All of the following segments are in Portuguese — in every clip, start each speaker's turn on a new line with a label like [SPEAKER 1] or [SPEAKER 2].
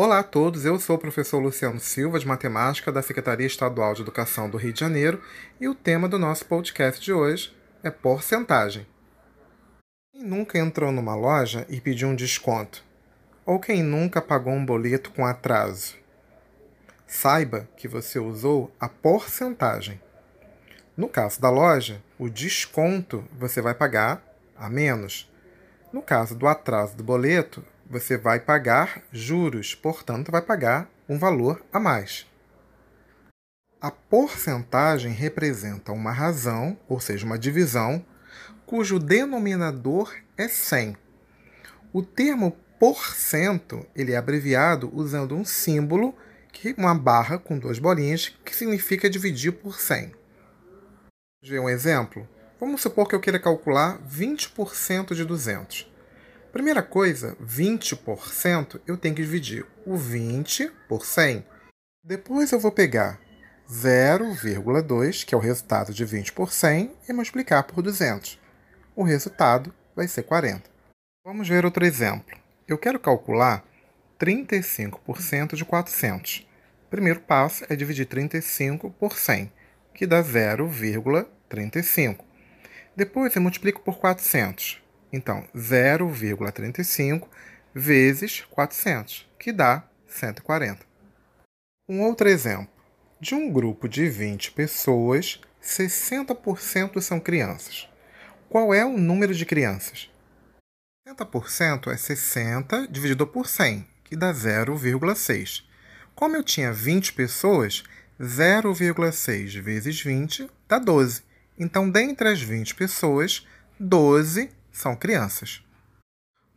[SPEAKER 1] Olá a todos, eu sou o professor Luciano Silva, de Matemática, da Secretaria Estadual de Educação do Rio de Janeiro, e o tema do nosso podcast de hoje é porcentagem. Quem nunca entrou numa loja e pediu um desconto? Ou quem nunca pagou um boleto com atraso? Saiba que você usou a porcentagem. No caso da loja, o desconto você vai pagar a menos. No caso do atraso do boleto, você vai pagar juros, portanto, vai pagar um valor a mais. A porcentagem representa uma razão, ou seja, uma divisão, cujo denominador é 100. O termo porcento ele é abreviado usando um símbolo, que uma barra com duas bolinhas, que significa dividir por 100. Vamos ver um exemplo? Vamos supor que eu queira calcular 20% de 200. Primeira coisa, 20% eu tenho que dividir o 20 por 100. Depois eu vou pegar 0,2, que é o resultado de 20 por 100, e multiplicar por 200. O resultado vai ser 40. Vamos ver outro exemplo. Eu quero calcular 35% de 400. O primeiro passo é dividir 35 por 100, que dá 0,35. Depois eu multiplico por 400. Então, 0,35 vezes 400, que dá 140. Um outro exemplo. De um grupo de 20 pessoas, 60% são crianças. Qual é o número de crianças? 60% é 60 dividido por 100, que dá 0,6. Como eu tinha 20 pessoas, 0,6 vezes 20 dá 12. Então, dentre as 20 pessoas, 12 são crianças.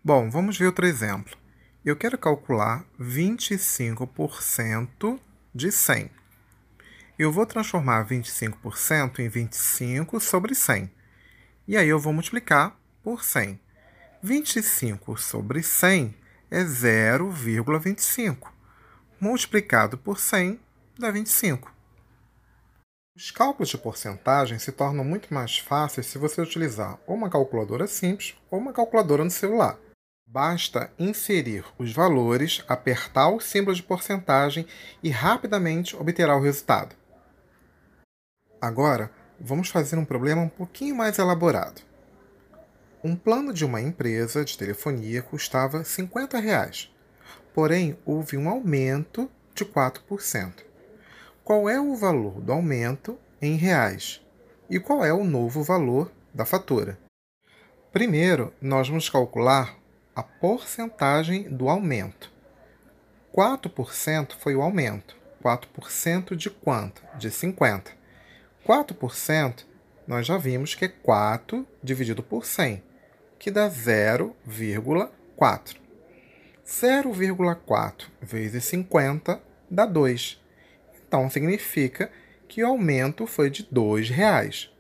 [SPEAKER 1] Bom, vamos ver outro exemplo. Eu quero calcular 25% de 100. Eu vou transformar 25% em 25 sobre 100. E aí eu vou multiplicar por 100. 25 sobre 100 é 0,25. Multiplicado por 100 dá 25. Os cálculos de porcentagem se tornam muito mais fáceis se você utilizar ou uma calculadora simples ou uma calculadora no celular. Basta inserir os valores, apertar o símbolo de porcentagem e rapidamente obterá o resultado. Agora, vamos fazer um problema um pouquinho mais elaborado. Um plano de uma empresa de telefonia custava 50 reais, porém houve um aumento de 4% qual é o valor do aumento em reais e qual é o novo valor da fatura. Primeiro, nós vamos calcular a porcentagem do aumento. 4% foi o aumento. 4% de quanto? De 50. 4% nós já vimos que é 4 dividido por 100, que dá 0,4. 0,4 vezes 50 dá 2. Então significa que o aumento foi de R$ reais.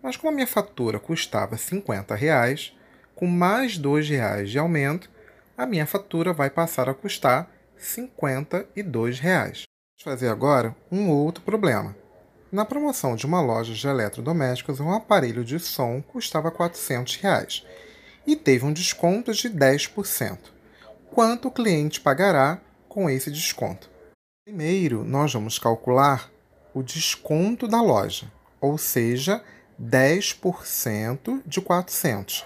[SPEAKER 1] Mas como a minha fatura custava 50 reais, com mais R$ reais de aumento, a minha fatura vai passar a custar 52 reais. Vamos fazer agora um outro problema. Na promoção de uma loja de eletrodomésticos, um aparelho de som custava 400 reais, e teve um desconto de 10%. Quanto o cliente pagará com esse desconto? Primeiro, nós vamos calcular o desconto da loja, ou seja, 10% de 400.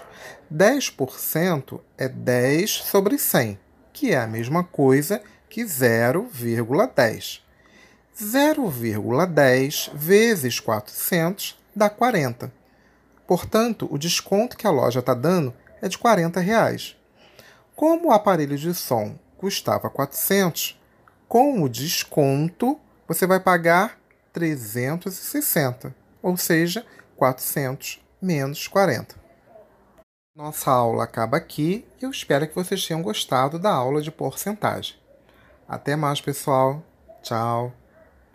[SPEAKER 1] 10% é 10 sobre 100, que é a mesma coisa que 0,10. 0,10 vezes 400 dá 40. Portanto, o desconto que a loja está dando é de 40 reais. Como o aparelho de som custava 400, com o desconto, você vai pagar 360, ou seja, 400 menos 40. Nossa aula acaba aqui e eu espero que vocês tenham gostado da aula de porcentagem. Até mais, pessoal. Tchau.